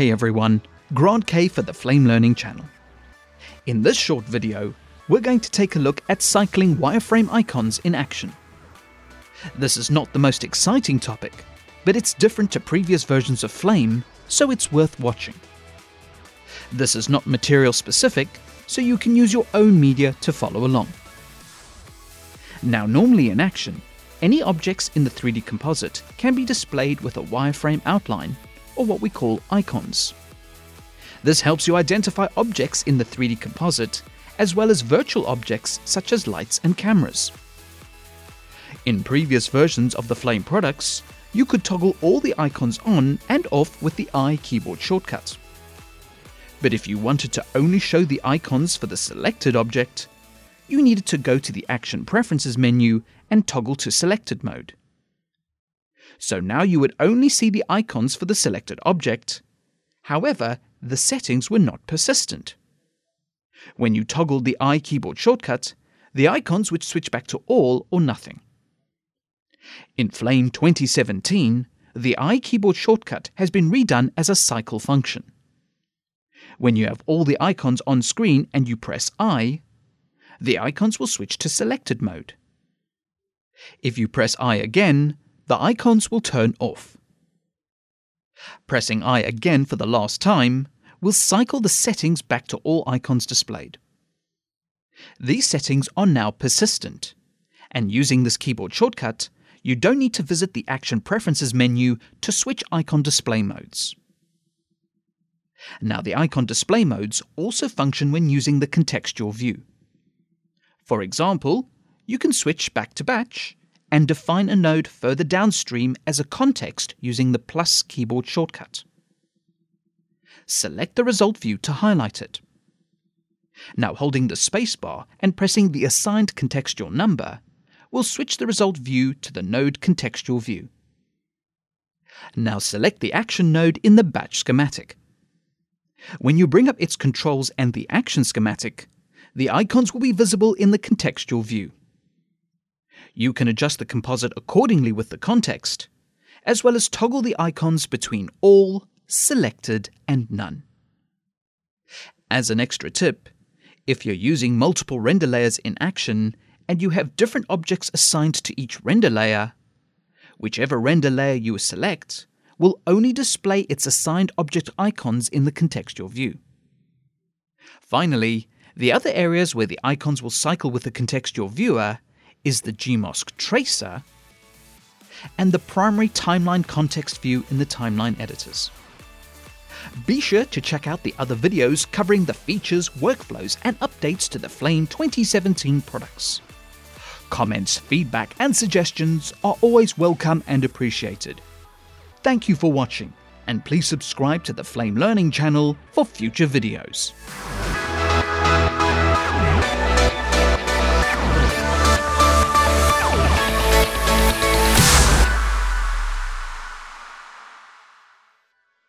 Hey everyone, Grant Kay for the Flame Learning channel. In this short video, we're going to take a look at cycling wireframe icons in action. This is not the most exciting topic, but it's different to previous versions of Flame, so it's worth watching. This is not material specific, so you can use your own media to follow along. Now normally in action, any objects in the 3D composite can be displayed with a wireframe outline, or what we call icons. This helps you identify objects in the 3D composite, as well as virtual objects such as lights and cameras. In previous versions of the Flame products, you could toggle all the icons on and off with the I keyboard shortcut. But if you wanted to only show the icons for the selected object, you needed to go to the Action Preferences menu and toggle to Selected mode. So now you would only see the icons for the selected object. However, the settings were not persistent. When you toggled the I keyboard shortcut, the icons would switch back to all or nothing. In Flame 2017, the I keyboard shortcut has been redone as a cycle function. When you have all the icons on screen and you press I, the icons will switch to selected mode. If you press I again, the icons will turn off. Pressing I again for the last time will cycle the settings back to all icons displayed. These settings are now persistent, and using this keyboard shortcut, you don't need to visit the Action Preferences menu to switch icon display modes. Now the icon display modes also function when using the contextual view. For example, you can switch back to batch and define a node further downstream as a context using the plus keyboard shortcut. Select the result view to highlight it. Now holding the spacebar and pressing the assigned contextual number we'll switch the result view to the node contextual view. Now select the action node in the batch schematic. When you bring up its controls and the action schematic, the icons will be visible in the contextual view. You can adjust the composite accordingly with the context, as well as toggle the icons between all, selected, and none. As an extra tip, if you're using multiple render layers in action and you have different objects assigned to each render layer, whichever render layer you select will only display its assigned object icons in the contextual view. Finally, the other areas where the icons will cycle with the contextual viewer is the GMask tracer and the primary timeline context view in the timeline editors. Be sure to check out the other videos covering the features, workflows, and updates to the Flame 2017 products. Comments, feedback, and suggestions are always welcome and appreciated. Thank you for watching, and please subscribe to the Flame Learning channel for future videos.